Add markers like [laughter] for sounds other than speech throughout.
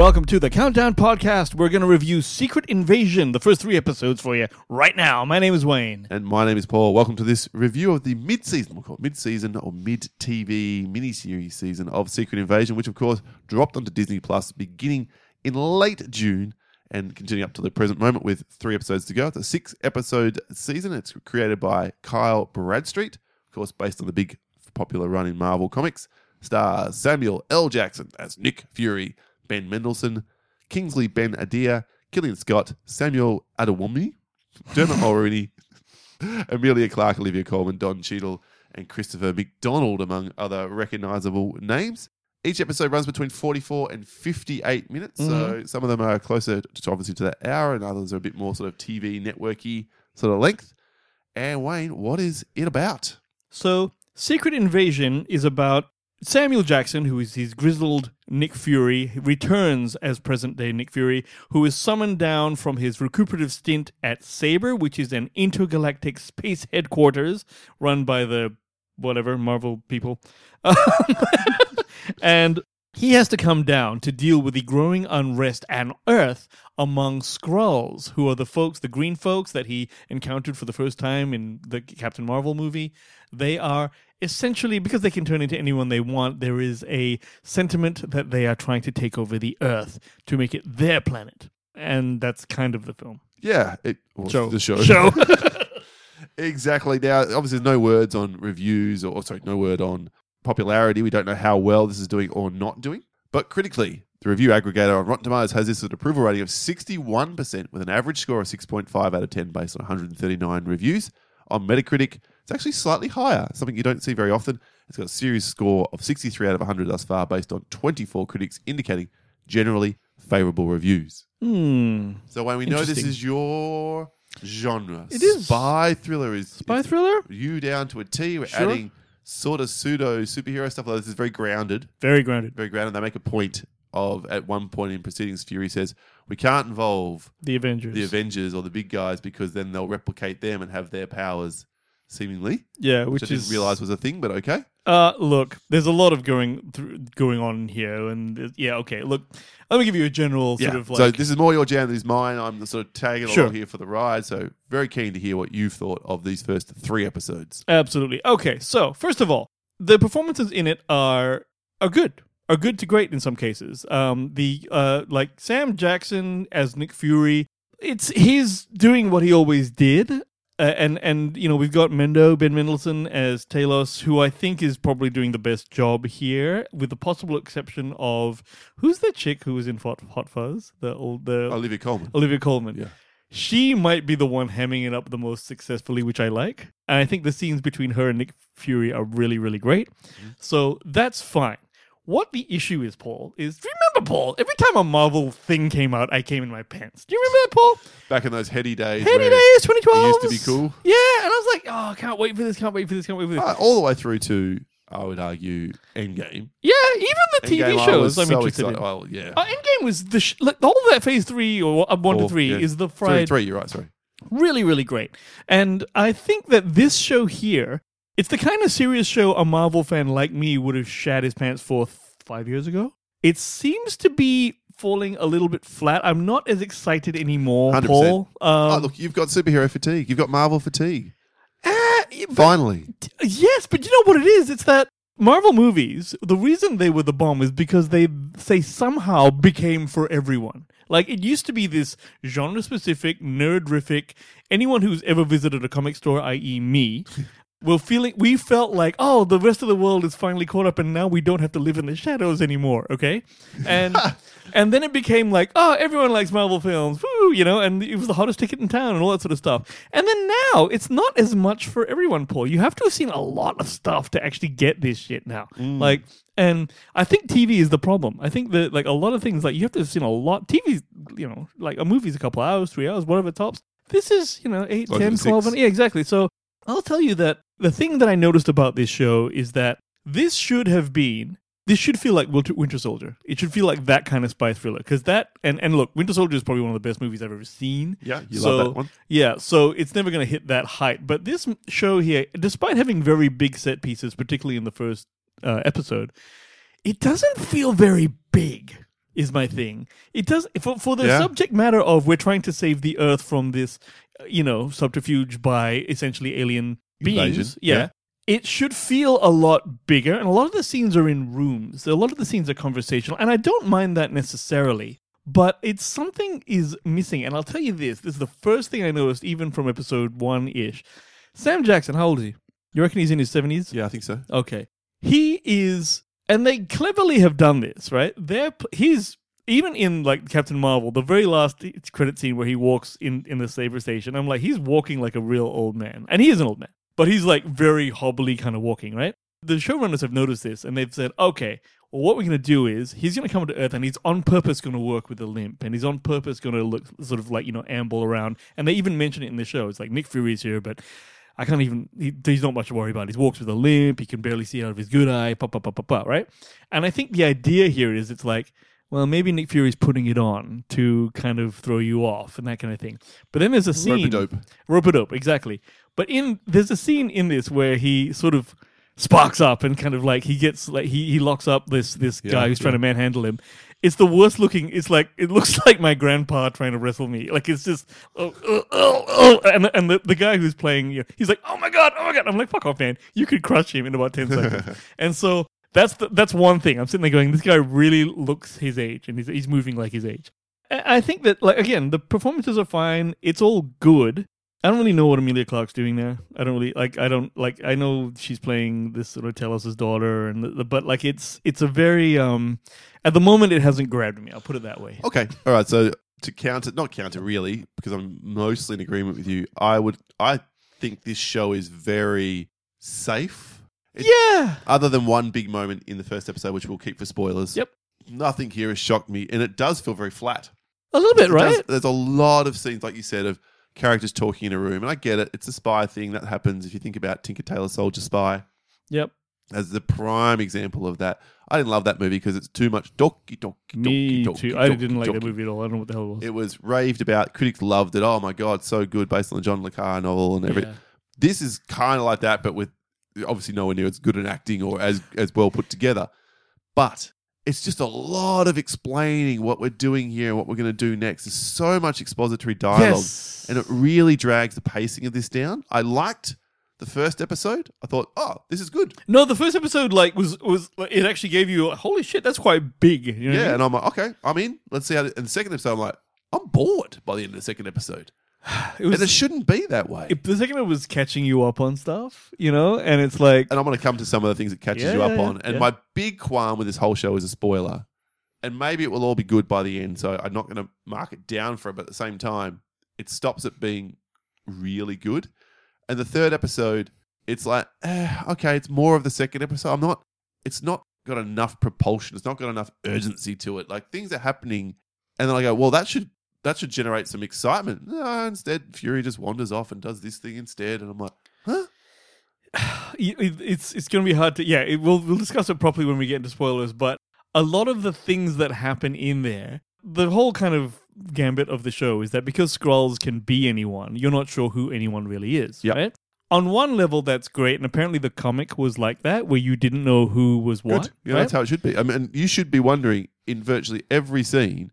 Welcome to the Countdown Podcast. We're going to review Secret Invasion, the first three episodes for you right now. My name is Wayne. And my name is Paul. Welcome to this review of the mid-season, we'll call it mid-season or mid-TV miniseries season of Secret Invasion, which of course dropped onto Disney Plus beginning in late June and continuing up to the present moment with three episodes to go. It's a six-episode season. It's created by Kyle Bradstreet, of course, based on the big popular run in Marvel Comics. Stars Samuel L. Jackson as Nick Fury, Ben Mendelsohn, Kingsley Ben Adir, Killian Scott, Samuel Adewunmi, Dermot [laughs] Mulroney, Emilia Clarke, Olivia Colman, Don Cheadle, and Christopher McDonald, among other recognizable names. Each episode runs between 44 and 58 minutes, so mm-hmm. some of them are closer to obviously to that hour, and others are a bit more sort of TV networky sort of length. And Wayne, what is it about? So, Secret Invasion is about Samuel Jackson, who is his grizzled Nick Fury, returns as present day Nick Fury, who is summoned down from his recuperative stint at Saber, which is an intergalactic space headquarters run by the whatever Marvel people. [laughs] and he has to come down to deal with the growing unrest on Earth among Skrulls, who are the folks, the green folks that he encountered for the first time in the Captain Marvel movie. They are essentially, because they can turn into anyone they want, there is a sentiment that they are trying to take over the Earth to make it their planet. And that's kind of the film. Yeah, it, well, Show. the show. Show. [laughs] Exactly. Now, obviously, there's no words on reviews, or sorry, no word on popularity. We don't know how well this is doing or not doing. But critically, the review aggregator on Rotten Tomatoes has this at approval rating of 61%, with an average score of 6.5 out of 10 based on 139 reviews. On Metacritic, it's actually slightly higher, something you don't see very often. It's got a series score of 63 out of 100 thus far, based on 24 critics, indicating generally favorable reviews. hmm. So, when we know this is your genre, It is. spy thriller is Spy thriller? you down to a T. We're Sure. adding sort of pseudo superhero stuff. Like this is very grounded, Very grounded. very grounded. They make a point of at one point in proceedings, Fury says we can't involve The Avengers. the Avengers or the big guys because then they'll replicate them and have their powers. Seemingly, yeah, which, which, I is didn't realize was a thing, but okay. Uh, look, there's a lot of going through, going on here, and uh, yeah, okay. Look, let me give you a general sort Yeah. of like. so this is more your jam than is mine. I'm the sort of tagging Sure. along here for the ride. So very keen to hear what you've thought of these first three episodes. Absolutely. Okay, so first of all, the performances in it are are good. Are good to great in some cases. Um, the uh, like Sam Jackson as Nick Fury, it's he's doing what he always did. Uh, and and you know we've got Mendo Ben Mendelsohn as Talos, who I think is probably doing the best job here, with the possible exception of who's the chick who was in Hot, Hot Fuzz, the old the Olivia Colman. Olivia Colman. Yeah. She might be the one hemming it up the most successfully, which I like. And I think the scenes between her and Nick Fury are really, really great. So that's fine. What the issue is, Paul, is Paul? Every time a Marvel thing came out, I came in my pants. Do you remember that, Paul? Back in those heady days. Heady Days 2012. It used to be cool. Yeah, and I was like, oh, can't wait for this, can't wait for this, can't wait for this. Uh, all the way through to, I would argue, Endgame. yeah, even the TV Endgame, I shows was I'm so interested excited. in. Well, yeah. Uh, Endgame was the sh- like, all that phase three or uh, one to three yeah. is the Three, fried three, you're right, sorry. really really great and i think that this show here it's the kind of serious show a marvel fan like me would have shat his pants for five years ago it seems to be falling a little bit flat i'm not as excited anymore 100%. paul um, oh, look, you've got superhero fatigue. You've got Marvel fatigue. but- Finally. yes but you know what it is it's that marvel movies the reason they were the bomb is because they say somehow became for everyone like it used to be this genre specific nerdrific anyone who's ever visited a comic store i.e me [laughs] were feeling we felt like oh the rest of the world is finally caught up and now we don't have to live in the shadows anymore okay and [laughs] and then it became like oh everyone likes marvel films woo, you know and it was the hottest ticket in town and all that sort of stuff and then now it's not as much for everyone paul you have to have seen a lot of stuff to actually get this shit now like and I think TV is the problem. I think that like a lot of things like you have to have seen a lot TV's you know, like a movie's a couple hours, three hours, whatever tops. This is, you know, 8, Closer 10, 12, and yeah, exactly. So I'll tell you that the thing that I noticed about this show is that this should have been this should feel like Winter, Soldier. It should feel like that kind of spy thriller because that and and look, Winter Soldier is probably one of the best movies I've ever seen. Yeah, you so, love that one. Yeah, so it's never going to hit that height. But this show here, despite having very big set pieces, particularly in the first uh, episode, it doesn't feel very big. is my thing. It does for for the Yeah. subject matter of we're trying to save the Earth from this, uh, you know, subterfuge by essentially alien beings. Yeah. yeah. It should feel a lot bigger, and a lot of the scenes are in rooms. A lot of the scenes are conversational, and I don't mind that necessarily. But it's something is missing, and I'll tell you this: this is the first thing I noticed, even from episode one ish. Sam Jackson, how old is he? You reckon he's in his seventies? Yeah, I think so. Okay. He is, and they cleverly have done this, right? They're he's even in like Captain Marvel, the very last credit scene where he walks in in the saber station. I'm like, he's walking like a real old man, and he is an old man, but he's like very hobbly kind of walking, right? The showrunners have noticed this, and they've said, okay. Well, what we're going to do is he's going to come to Earth and he's on purpose going to work with a limp and he's on purpose going to look sort of like, you know, amble around. And they even mention it in the show. It's like Nick Fury's here, but I can't even. He, he's not much to worry about. He walks with a limp. He can barely see out of his good eye. Pa pop, pa pop, pa. Right. And I think the idea here is it's like, well, maybe Nick Fury's putting it on to kind of throw you off and that kind of thing. But then there's a scene. Rope it up, exactly. But in there's a scene in this where he sort of sparks up and kind of like he gets like he, he locks up this this Yeah, guy who's trying to manhandle him. It's the worst looking. It's like it looks [laughs] like my grandpa trying to wrestle me. Like it's just oh, oh, oh, oh. and and the, the guy who's playing, you know, he's like, oh my god, oh my god. I'm like, fuck off, man. You could crush him in about ten seconds. [laughs] and so that's the, that's one thing. I'm sitting there going, this guy really looks his age, and he's he's moving like his age. I think that like again, the performances are fine. It's all good. I don't really know what Emilia Clarke's doing there. I don't really like. I don't like. I know she's playing this sort of Talos's daughter, and the, the, but like it's it's a very um. At the moment, it hasn't grabbed me. I'll put it that way. Okay. All right. So to counter, not counter really, because I'm mostly in agreement with you. I would, I think this show is very safe. Yeah. Other than one big moment in the first episode, which we'll keep for spoilers. Yep. Nothing here has shocked me, and it does feel very flat. A little bit, It right? does- there's a lot of scenes, like you said, of characters talking in a room, and I get it. It's a spy thing that happens if you think about Tinker Tailor Soldier Spy Yep. as the prime example of that. I didn't love that movie because it's too much doki doki Me doki doki. too. I didn't like that movie at all. I don't know what the hell it was. It was raved about. Critics loved it. Oh my god, so good, based on the John le Carre novel and everything. Yeah. This is kind of like that, but with obviously nowhere near as good an acting or as as well put together. But it's just a lot of explaining what we're doing here and what we're going to do next. There's so much expository dialogue, Yes. and it really drags the pacing of this down. I liked the first episode. I thought, oh, this is good. No, the first episode like was was like, it actually gave you holy shit. That's quite big. You know what I Yeah, mean? and I'm like, okay, I'm in. Let's see how. And the second episode, I'm like, I'm bored by the end of the second episode, it was and it shouldn't be that way. if the second one was catching you up on stuff, you know, and it's like and I'm going to come to some of the things it catches Yeah, you up yeah, on. And yeah. my big qualm with this whole show is a spoiler. And maybe it will all be good by the end. So I'm not going to mark it down for it. But at the same time, it stops it being really good. And the third episode, it's like, eh, okay, it's more of the second episode. I'm not, it's not got enough propulsion. It's not got enough urgency to it. Like things are happening. And then I go, well, that should. That should generate some excitement. No, instead, Fury just wanders off and does this thing instead, and I'm like, huh? [sighs] it- it- it's it's going to be hard to yeah. It, we'll we'll discuss it properly when we get into spoilers. But a lot of the things that happen in there, the whole kind of gambit of the show is that because Skrulls can be anyone, you're not sure who anyone really is. Yep. Right. On one level, that's great, and apparently the comic was like that, where you didn't know who was what. Good. Yeah, right? that's how it should be. I mean, you should be wondering in virtually every scene: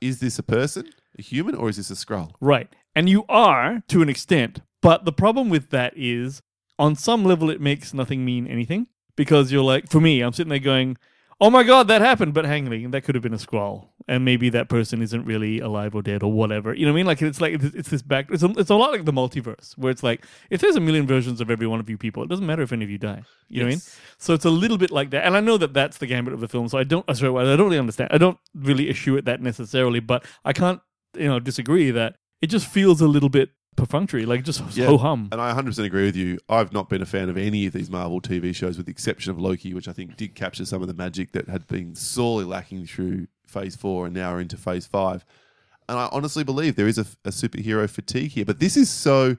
is this a person, a human, or is this a Skrull? Right. And you are to an extent. But the problem with that is, on some level, it makes nothing mean anything. Because you're like, for me, I'm sitting there going, oh my God, that happened. But hang on, that could have been a Skrull. And maybe that person isn't really alive or dead or whatever. You know what I mean? Like, it's like, it's, it's this back, it's a, it's a lot like the multiverse, where it's like, if there's a million versions of every one of you people, it doesn't matter if any of you die. You know what I mean? So it's a little bit like that, and I know that that's the gambit of the film. So I don't, sorry, I don't really understand. I don't really issue it that necessarily, but I can't, you know, disagree that it just feels a little bit perfunctory, like just Yeah. ho hum. And I 100% agree with you. I've not been a fan of any of these Marvel TV shows, with the exception of Loki, which I think did capture some of the magic that had been sorely lacking through Phase Four, and now are into Phase Five. And I honestly believe there is a, a superhero fatigue here, but this is so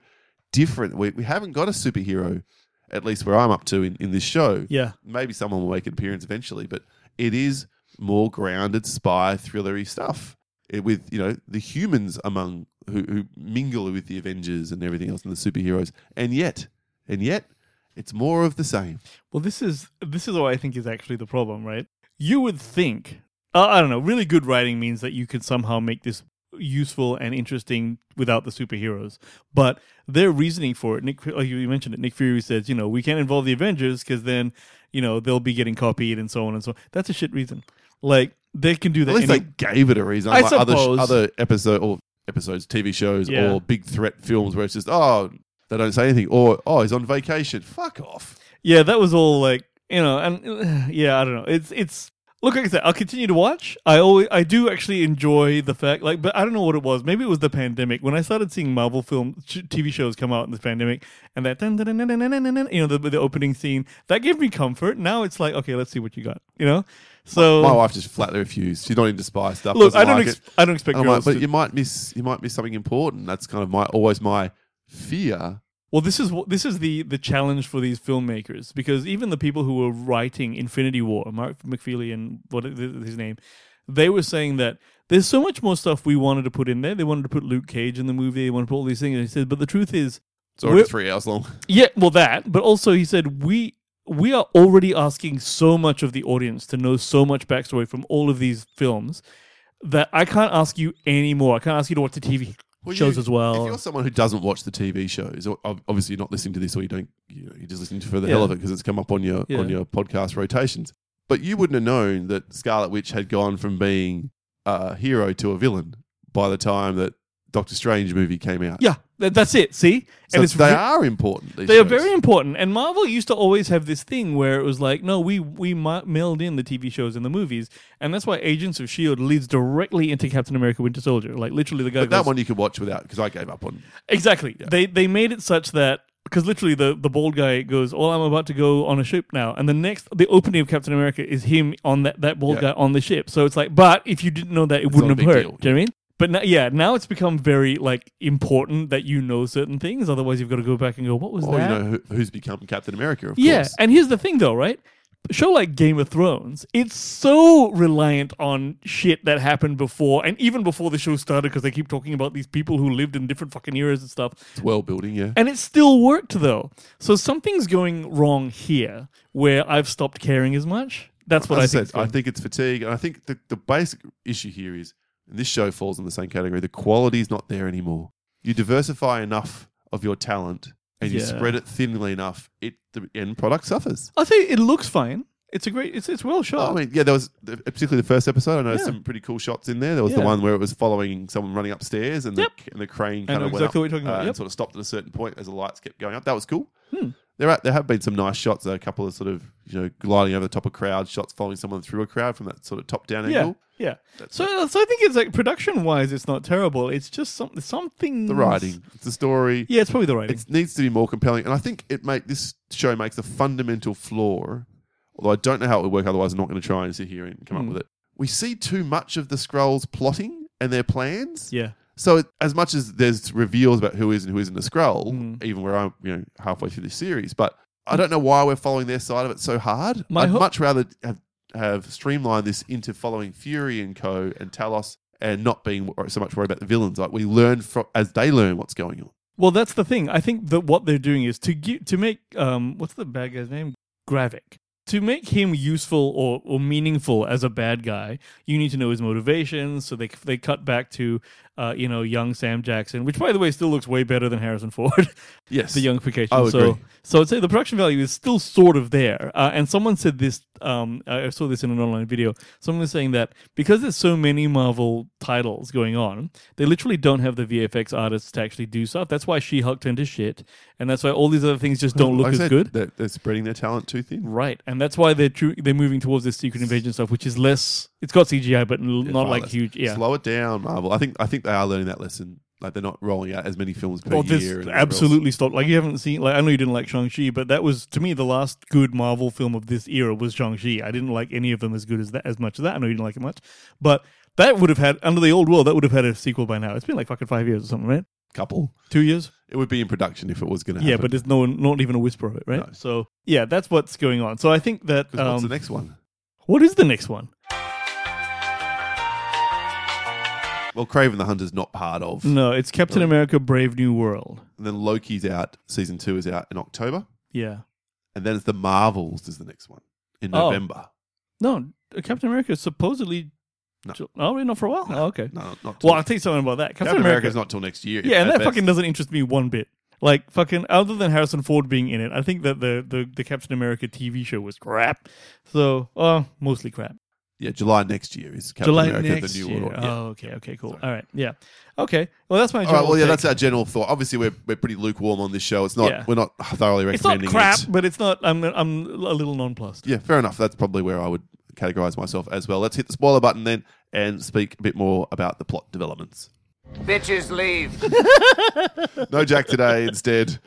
different. We, we haven't got a superhero, at least where I'm up to in, in this show. Yeah, maybe someone will make an appearance eventually, but it is more grounded spy thrillery stuff It- with you know the humans among who, who mingle with the Avengers and everything else and the superheroes, and yet, and yet, it's more of the same. Well, this is this is what I think is actually the problem, right? You would think uh, I don't know. Really good writing means that you can somehow make this useful and interesting without the superheroes. But their reasoning for it, Nick, like you mentioned it, Nick Fury says, you know, we can't involve the Avengers because then, you know, they'll be getting copied and so on and so on. That's a shit reason. Like they can do that. At least any- they gave it a reason. I other suppose. other episode or episodes, TV shows, Yeah. or big threat films where it's just oh they don't say anything, or oh he's on vacation. Fuck off. yeah, that was all like you know, and uh, [sighs] yeah, I don't know. It's it's look like I said, I'll continue to watch. I always I do actually enjoy the fact like, but I don't know what it was. Maybe it was the pandemic when I started seeing Marvel film sh- TV shows come out in this pandemic, and that dun, dun, dun, dun, dun, dun, dun, dun, you know the the opening scene that gave me comfort. Now it's like okay, let's see what you got. You know, so My wife just flatly refused. She's not into spy stuff. look, I don't like ex- I don't expect I'm like, but to. you might miss you might miss something important. That's kind of my always my fear. Well, this is this is the the challenge for these filmmakers because even the people who were writing Infinity War, Mark McFeely and what is his name, they were saying that there's so much more stuff we wanted to put in there. They wanted to put Luke Cage in the movie. They wanted to put all these things. And he said, but the truth is, It's already three hours long. yeah, well that, but also he said we we are already asking so much of the audience to know so much backstory from all of these films that I can't ask you any more. I can't ask you to watch the TV Well, shows you- as well. If you're someone who doesn't watch the TV shows, obviously you're not listening to this, or you don't, you know, you're just listening for the hell of it because it's come up on your Yeah. on your podcast rotations. But you wouldn't have known that Scarlet Witch had gone from being a hero to a villain by the time that Doctor Strange movie came out. yeah, that, that's it. See, so and it's they re- are important. these They are very important, and Marvel used to always have this thing where it was like, no, we we ma- meld in the TV shows and the movies, and that's why Agents of Shield leads directly into Captain America: Winter Soldier. Like literally, the guy But that one you could watch without because I gave up on. exactly. They they made it such that because literally the the bald guy goes, "Oh, I'm about to go on a ship now," and the next the opening of Captain America is him on that that bald Yeah. guy on the ship. So it's like, but if you didn't know that, it It's wouldn't have hurt. deal. Do you know what I mean? But now, yeah, now it's become very like important that you know certain things. Otherwise, you've got to go back and go, "What was Or that?" you know who, who's become Captain America. Of Yeah, course. and here's the thing though, right? A show like Game of Thrones, it's so reliant on shit that happened before, and even before the show started, because they keep talking about these people who lived in different fucking eras and stuff. it's world building. Yeah. And it still worked though. So something's going wrong here, where I've stopped caring as much. That's what I As think. said, I think it's fatigue, and I think the, the basic issue here is, and this show falls in the same category. The quality is not there anymore. You diversify enough of your talent, and you Yeah. spread it thinly enough. It the end product suffers. Tell you, it looks fine. It's a great. It's it's well shot. I mean, yeah, there was particularly the first episode. I know Yeah. some pretty cool shots in there. There was the Yeah. one where it was following someone running upstairs, and, Yep. the, and the crane kind of went exactly up what you're talking about. uh, Yep. and sort of stopped at a certain point as the lights kept going up. That was cool. Hmm. There, are, there have been some nice shots. A couple of sort of you know gliding over the top of crowd shots, following someone through a crowd from that sort of top down yeah, angle. Yeah. That's So, so I think it's like production wise, it's not terrible. It's just something. Something. the writing, it's the story. Yeah, it's probably the writing. It needs to be more compelling, and I think it make this show makes a fundamental flaw. Although I don't know how it would work, otherwise I'm not going to try and sit here and come Hmm. up with it. We see too much of the Skrulls plotting and their plans. yeah. So it, as much as there's reveals about who is and who isn't a Skrull, Mm. even where I'm you know halfway through this series, but I don't know why we're following their side of it so hard. My I'd ho- much rather have, have streamlined this into following Fury and Co. and Talos and not being so much worried about the villains. Like we learn from as they learn what's going on. Well, that's the thing. I think that what they're doing is to to make um what's the bad guy's name? Gravik. To make him useful or, or meaningful as a bad guy, you need to know his motivations. So they they cut back to uh, you know young Sam Jackson, which by the way still looks way better than Harrison Ford. [laughs] Yes, the youngification. I would so, agree. so I'd say the production value is still sort of there. Uh, and someone said this. Um, I saw this in an online video. Someone was saying that because there's so many Marvel titles going on, they literally don't have the VFX artists to actually do stuff. That's why She-Hulk turned to shit, and that's why all these other things just don't look Like as good. They're, they're spreading their talent too thin. Right, and that's why they're tru- they're moving towards this Secret Invasion stuff, which is less. It's got CGI, but not like less. huge. Yeah, Slow it down, Marvel. I think I think they are learning that lesson. Like they're not rolling out as many films per Well, this year. and whatever absolutely stopped. Like you haven't seen. Like I know you didn't like Shang Chi, but that was to me the last good Marvel film of this era was Shang Chi. I didn't like any of them as good as that, as much as that. I know you didn't like it much, but that would have had under the old world. That would have had a sequel by now. It's been like fucking five years or something, right? couple. Two years. It would be in production if it was going to happen. Yeah, but there's no not even a whisper of it, right? No. So yeah, that's what's going on. So I think that 'Cause what's um, the next one? what is the next one? Well, Kraven the Hunter's not part of. No, it's Captain. America: Brave New World. And then Loki's out. Season two is out in October. Yeah. And then it's the Marvels is the next one in Oh. November. No, Captain America is supposedly No. Oh, really? Not for a while? Oh, okay. No, not. Well, I'll tell you something about that. Captain, Captain America. America's not till next year. yeah, and at that best. fucking doesn't interest me one bit. Like fucking, other than Harrison Ford being in it, I think that the the, the Captain America TV show was crap. So, uh, mostly crap. Yeah, July next year is Captain July America next the new year. order. Yeah. Oh, okay, okay, cool. All right, yeah, okay. Well, that's my. All right, general well, yeah, take. that's our general thought. Obviously, we're we're pretty lukewarm on this show. It's not Yeah. we're not thoroughly recommending. It's not recommending crap, it. but it's not. I'm I'm a little nonplussed. Yeah, fair enough. That's probably where I would categorize myself as well. Let's hit the spoiler button then and speak a bit more about the plot developments. Bitches leave. [laughs] No Jack today. Instead,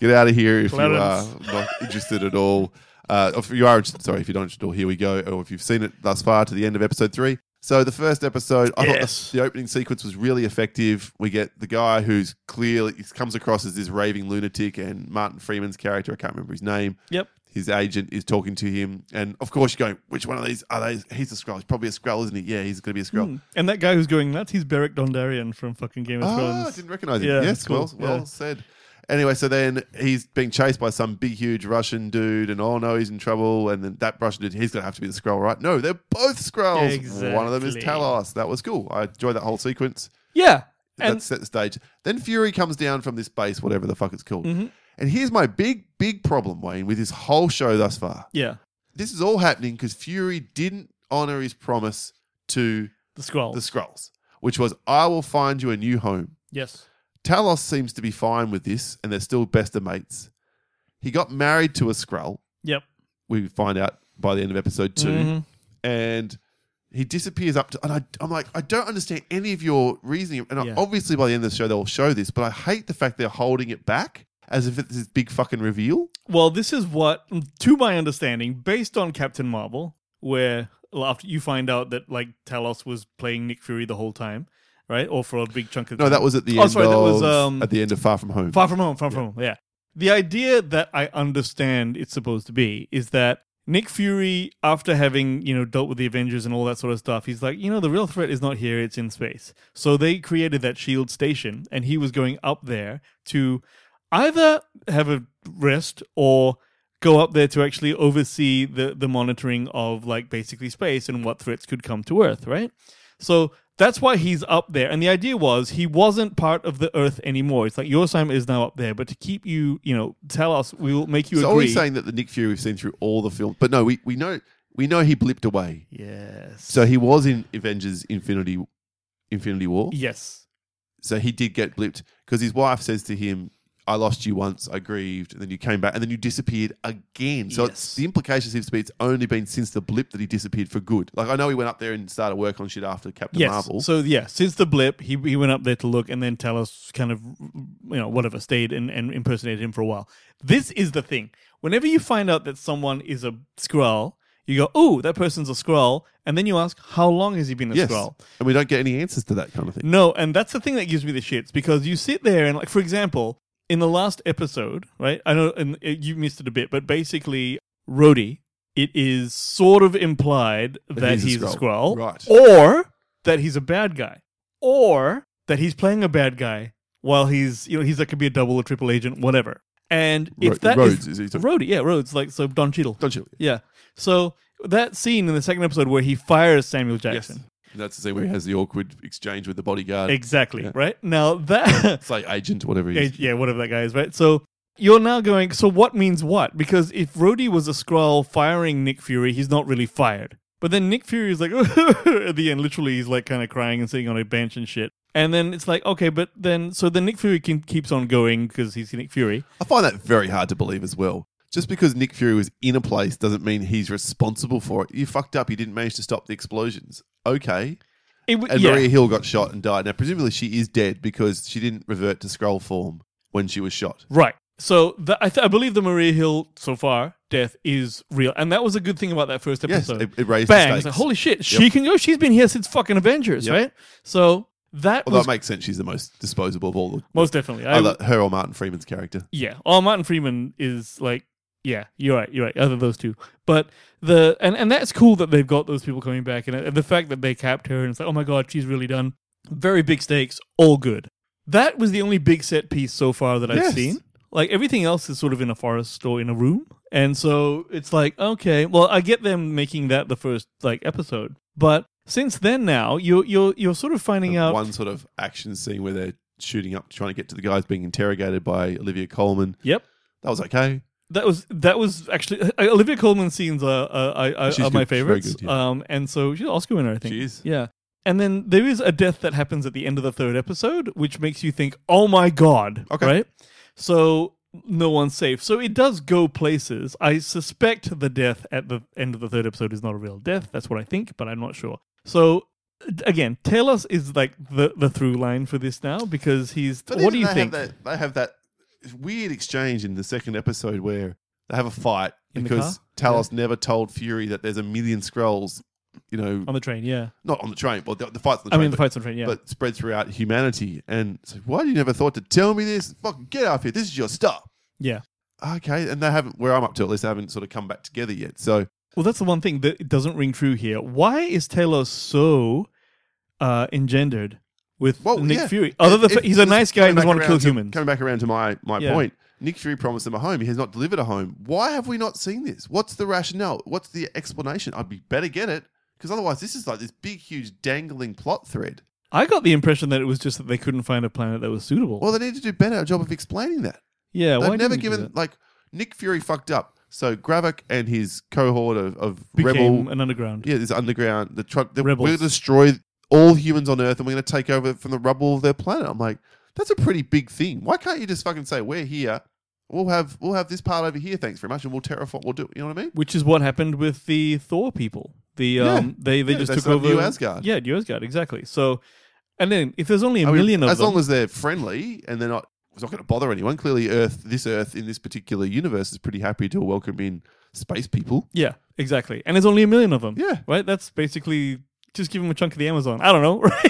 get out of here if you are not interested at all. Uh, if you are sorry, if you don't all, here we go. Or if you've seen it thus far to the end of episode three. So the first episode, I Yes. thought the, the opening sequence was really effective. We get the guy who's clearly he comes across as this raving lunatic, and Martin Freeman's character, I can't remember his name. Yep. His agent is talking to him, and of course you're going, which one of these are they? He's a Skrull. He's probably a Skrull, isn't he? Yeah, he's going to be a Skrull. Hmm. And that guy who's going nuts, he's Beric Dondarrion from fucking Game of Ah, I didn't recognize him. Yeah, yes, cool. well, well Yeah. said. Anyway, so then he's being chased by some big, huge Russian dude, and oh no, he's in trouble. And then that Russian dude, he's going to have to be the Skrull, right? No, they're both Skrulls. One of them is Talos. That was cool. I enjoyed that whole sequence. Yeah, That and set the stage. Then Fury comes down from this base, whatever the fuck it's called. Mm-hmm. And here's my big, big problem, Wayne, with this whole show thus far. yeah, This is all happening because Fury didn't honor his promise to the Skrull. the Skrulls, which was, I will find you a new home. yes. Talos seems to be fine with this, and they're still best of mates. He got married to a Skrull. Yep. We find out by the end of episode 2 Mhm. and he disappears up to. And I, I'm like, I don't understand any of your reasoning. And I- Yeah. obviously, by the end of the show, they'll show this, but I hate the fact they're holding it back as if it's this big fucking reveal. Well, this is what, to my understanding, based on Captain Marvel, where after you find out that like Talos was playing Nick Fury the whole time, right? Or for a big chunk of No, time. that was at the Oh, end sorry, of that was, um, at the end of Far From Home. Far from home, far from home. Yeah. The idea that I understand it's supposed to be is that Nick Fury, after having, you know, dealt with the Avengers and all that sort of stuff, he's like, you know, the real threat is not here, it's in space. So they created that shield station and he was going up there to either have a rest or go up there to actually oversee the the monitoring of like basically space and what threats could come to Earth, right? So that's why he's up there. And the idea was he wasn't part of the Earth anymore. It's like your assignment is now up there, but to keep you, you know, tell us, we'll make you so agree. we saying that the Nick Fury we've seen through all the films? But no, we, we know we know he blipped away. yes. So he was in Avengers Infinity Infinity War. yes. So he did get blipped because his wife says to him, I lost you once, I grieved, and then you came back, and then you disappeared again. So it's, the implication seems to be it's only been since the blip that he disappeared for good. Like I know he went up there and started work on shit after Captain Yes. Marvel. So yeah, since the blip, he he went up there to look, and then Talos kind of, you know, whatever, stayed and, and impersonated him for a while. This is the thing. Whenever you find out that someone is a Skrull, you go, "Oh, that person's a Skrull," and then you ask, "How long has he been a yes, Skrull?" and we don't get any answers to that kind of thing. No, and that's the thing that gives me the shits because you sit there and like, for example, in the last episode, right? I know, and uh, you missed it a bit, but basically, Rhodey, it is sort of implied that, he's he's, a. Skrull, Right. Or that he's a bad guy, or that he's playing a bad guy while he's, you know, he's like could be a double or triple agent, whatever. And if Ro- that Rhodes, is, is Rhodey, yeah, Rhodes, like so Don Cheadle, Don't you? yeah. So that scene in the second episode where he fires Samuel Yes. That's the scene where he has the awkward exchange with the bodyguard. Exactly, Yeah. right? Now that [laughs] it's like agent, whatever he yeah, is. yeah, whatever that guy is, right? So you're now going, so what means what? Because if Rhodey was a Skrull firing Nick Fury, he's not really fired. But then Nick Fury is like, [laughs] at the end, literally, he's like kind of crying and sitting on a bench and shit. And then it's like, okay, but then, so then Nick Fury can, keeps on going because he's Nick Fury. I find that very hard to believe as well. Just because Nick Fury was in a place doesn't mean he's responsible for it. You fucked up. You didn't manage to stop the explosions. Okay. It, w- And yeah. Maria Hill got shot and died. Now, presumably, she is dead because she didn't revert to Skrull form when she was shot. Right. So the, I, th- I believe the Maria Hill so far death is real, and that was a good thing about that first Yes, episode. it, it raised Bang! like, holy shit, she can go. She's been here since fucking Avengers, Yep. right? So that Although was it makes sense, she's the most disposable of all the most definitely. I, her or Martin Freeman's character. Yeah. Oh, Martin Freeman is like, yeah, you're right, you're right. Other those two, but the and and that's cool that they've got those people coming back, and, and the fact that they capped her and it's like, oh my god, she's really done. Very big stakes, all good. That was the only big set piece so far that I've Yes. seen. Like everything else is sort of in a forest or in a room, and so it's like, okay, well, I get them making that the first like episode, but since then, now you're you're you're sort of finding The out. one sort of action scene where they're shooting up, trying to get to the guys being interrogated by Olivia Colman. Yep. That was okay. That was that was actually uh, Olivia Colman scenes are are, are, are my good. She's very favorites. good, yeah. Um, and so she's an Oscar winner, I think. She is. Yeah. And then there is a death that happens at the end of the third episode, which makes you think, "Oh my god!" Okay. Right? So no one's safe. So it does go places. I suspect the death at the end of the third episode is not a real death. That's what I think, but I'm not sure. So again, Talos is like the the through line for this now because he's. But what do you think? Have that, they have that weird exchange in the second episode where they have a fight In the because? Talos never told Fury that there's a million Skrulls, you know, on the train, yeah. not on the train, but the, the fight's on the I train. mean, the but, fights on the train, yeah. but spread throughout humanity. And so, why you never thought to tell me this? Fucking get off here. This is your stuff. yeah. Okay. And they haven't, where I'm up to at least, they haven't sort of come back together yet. So, Well, that's the one thing that it doesn't ring true here. Why is Talos so uh, engendered with well, Nick yeah. Fury? Other than If- the, he's a nice guy and doesn't want to kill humans. Coming back around to my, my Yeah. point, Nick Fury promised them a home. He has not delivered a home. Why have we not seen this? What's the rationale? What's the explanation? I'd be better get it because otherwise, this is like this big, huge dangling plot thread. I got the impression that it was just that they couldn't find a planet that was suitable. Well, they need to do better job of explaining that. yeah, why They've never didn't they do given like Nick Fury fucked up. So Gravik and his cohort of, of became rebel, an underground. yeah, this underground. The truck. Rebels. going destroy all humans on Earth, and we're going to take over from the rubble of their planet. I'm like, that's a pretty big thing. Why can't you just fucking say we're here? We'll have we'll have this part over here. Thanks very much, and we'll terraform. We'll do. You know what I mean? Which is what happened with the Thor people. The Yeah. um, they they Yeah, just they took over New Asgard. Yeah, New Asgard, exactly. So, and then if there's only a I mean, million of as them, as long as they're friendly and they're not. It's not going to bother anyone. Clearly, Earth, this Earth in this particular universe is pretty happy to welcome in space people. yeah, exactly. And there's only a million of them. Yeah, right. That's basically just give them a chunk of the Amazon. I don't know, [laughs] right?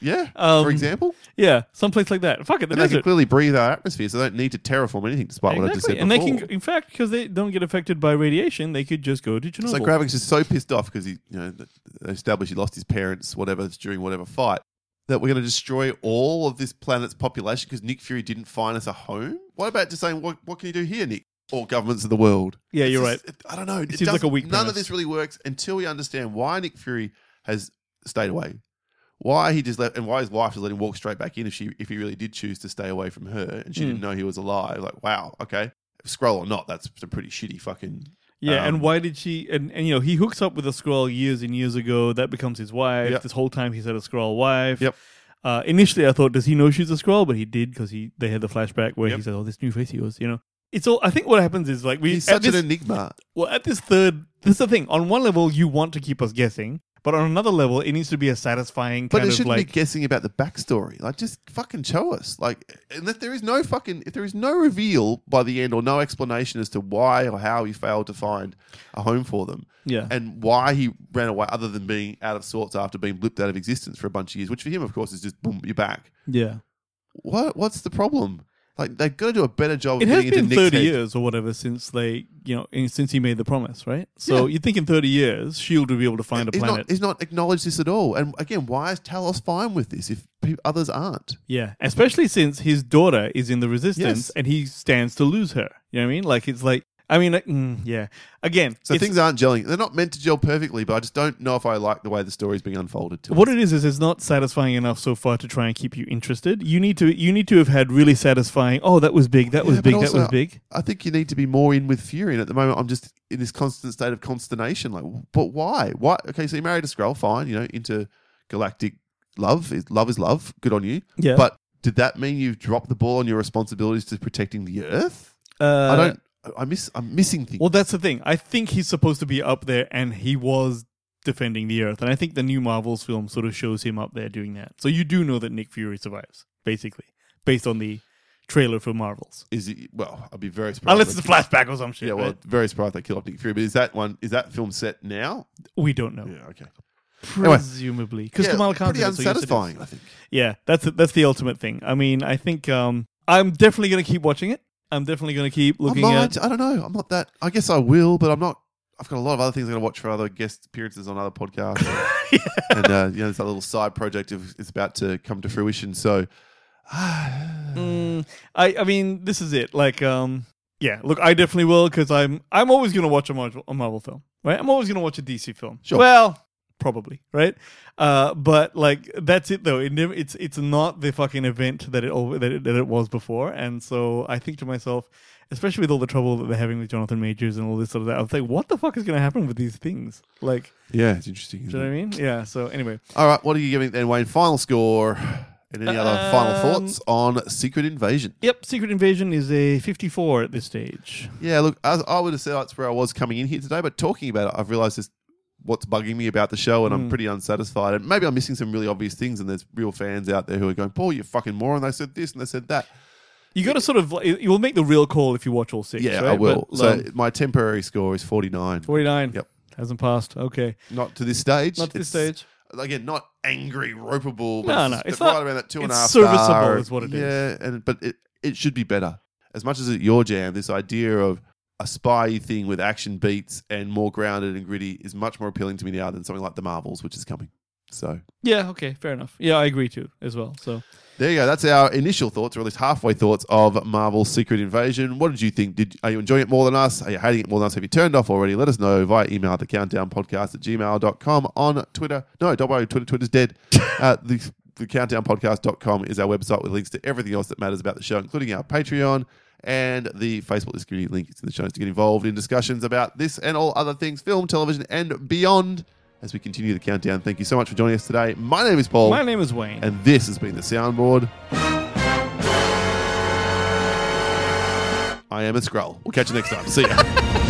yeah. Um, for example, yeah, someplace like that. Fuck it, the and they can desert. clearly breathe our atmosphere, so they don't need to terraform anything. Despite what I just said and they before. can, in fact, because they don't get affected by radiation, they could just go to Chernobyl. So Gravik's just so pissed off because he, you know, th- they established he lost his parents, whatever, during whatever fight, that we're going to destroy all of this planet's population because Nick Fury didn't find us a home. What about just saying, what, what can you do here, Nick? All governments of the world. yeah, It's you're just- right. it- I don't know. It, seems like doesn't- a weak None premise. of this really works until we understand why Nick Fury has stayed away. Why he just left, and why his wife just let him walk straight back in if she, if he really did choose to stay away from her, and she Hmm. didn't know he was alive. Like, wow, okay, Skrull or not, that's a pretty shitty fucking. Yeah, Um, and why did she? And, and you know, he hooks up with a Skrull years and years ago. That becomes his wife. Yep. This whole time he's had a Skrull wife. Yep. Uh, initially, I thought, does he know she's a Skrull? But he did because he they had the flashback where Yep. he said, "Oh, this new face he was." You know, it's all. I think what happens is like we He's at such this, an enigma. well at this third. This is the thing. On one level, you want to keep us guessing, but on another level, it needs to be a satisfying But it shouldn't like be guessing about the backstory. Like, just fucking show us. Like, and if there is no fucking, if there is no reveal by the end or no explanation as to why or how he failed to find a home for them, yeah. and why he ran away, other than being out of sorts after being blipped out of existence for a bunch of years, which for him, of course, is just boom, you're back. yeah. What? What's the problem? Like, they've got to do a better job. It of has getting into been thirty head. years or whatever since they, you know, in- since he made the promise, right? So Yeah. you think in thirty years, Shield would be able to find a planet. not, he's not acknowledged this at all. And again, why is Talos fine with this if others aren't? Yeah, especially since his daughter is in the resistance Yes. and he stands to lose her. You know what I mean? Like it's like I mean, mm, yeah. Again, So it's- things aren't gelling. They're not meant to gel perfectly, but I just don't know if I like the way the story's being unfolded. To what us. it is is it's not satisfying enough so far to try and keep you interested. You need to you need to have had really satisfying. Oh, that was big. That was Yeah, but big. also- that was big. I think you need to be more in with Fury. And at the moment, I'm just in this constant state of consternation. Like, but why? Why? Okay, so you married a Skrull, fine. You know, intergalactic love is love is love. Good on you. Yeah, But did that mean you've dropped the ball on your responsibilities to protecting the Earth? uh, I don't. I miss. I'm missing things. Well, that's the thing. I think he's supposed to be up there, and he was defending the Earth. And I think the new Marvels film sort of shows him up there doing that. So you do know that Nick Fury survives, basically, based on the trailer for Marvels. is it? Well, I'd be very surprised. Unless it's a flashback or some shit. Yeah, well, right? very surprised they killed off Nick Fury. But is that one? Is that film set now? we don't know. Yeah. Okay. Presumably, because yeah, Kamala Khan pretty did it, so yes, it is. unsatisfying. I think. Yeah, that's that's the ultimate thing. I mean, I think um, I'm definitely going to keep watching it. I'm definitely going to keep looking I at. I don't know. I'm not that. I guess I will, but I'm not. I've got a lot of other things I'm going to watch for other guest appearances on other podcasts, [laughs] and uh, you know, there's that little side project of, is about to come to fruition. So, [sighs] Mm, I I mean, this is it. Like, um, yeah. Look, I definitely will because I'm I'm always going to watch a Marvel, a Marvel film, right? I'm always going to watch a DC film. Sure. Well, probably right. Uh, but like that's it though. It never, it's it's not the fucking event that it that it, that it was before. And so I think to myself, especially with all the trouble that they're having with Jonathan Majors and all this sort of that, I was like, what the fuck is going to happen with these things? Like, Yeah, it's interesting. do you know what I mean? Yeah. So anyway, All right, what are you giving then, Wayne? Final score and any other final Um, thoughts on Secret Invasion? yep. Secret Invasion is a 54 at this stage. Yeah, look, I, I would have said that's where I was coming in here today, but talking about it, I've realised this what's bugging me about the show, and Hmm. I'm pretty unsatisfied. And maybe I'm missing some really obvious things, and there's real fans out there who are going, "Paul, you're fucking moron!" They said this and they said that. You got to sort of you will make the real call if you watch all six. Yeah, right? I will. But, so um, my temporary score is 49. 49. Yep. Hasn't passed. Okay. Not to this stage. Not to this It's- stage. Again, not angry, ropeable. But No, it's, no, it's right not- around that two and a serviceable star. is what it is. yeah, and but it it should be better. As much as it your jam, this idea of a spy thing with action beats and more grounded and gritty is much more appealing to me now than something like the Marvels, which is coming. So Yeah. Okay. Fair enough. Yeah, I agree too as well. So there you go. That's our initial thoughts, or at least halfway thoughts of Marvel's Secret Invasion. What did you think? Did are you enjoying it more than us? Are you hating it more than us? Have you turned off already? Let us know via email at the countdownpodcast at gmail.com on Twitter. No, don't worry, Twitter Twitter's dead. [laughs] uh, the the countdownpodcast.com is our website with links to everything else that matters about the show, including our Patreon and the Facebook Discovery link to the shows to get involved in discussions about this and all other things, film, television, and beyond. As we continue the countdown, thank you so much for joining us today. My name is Paul. my name is Wayne. And this has been the soundboard. I am a Skrull. We'll catch you next time. See ya. [laughs]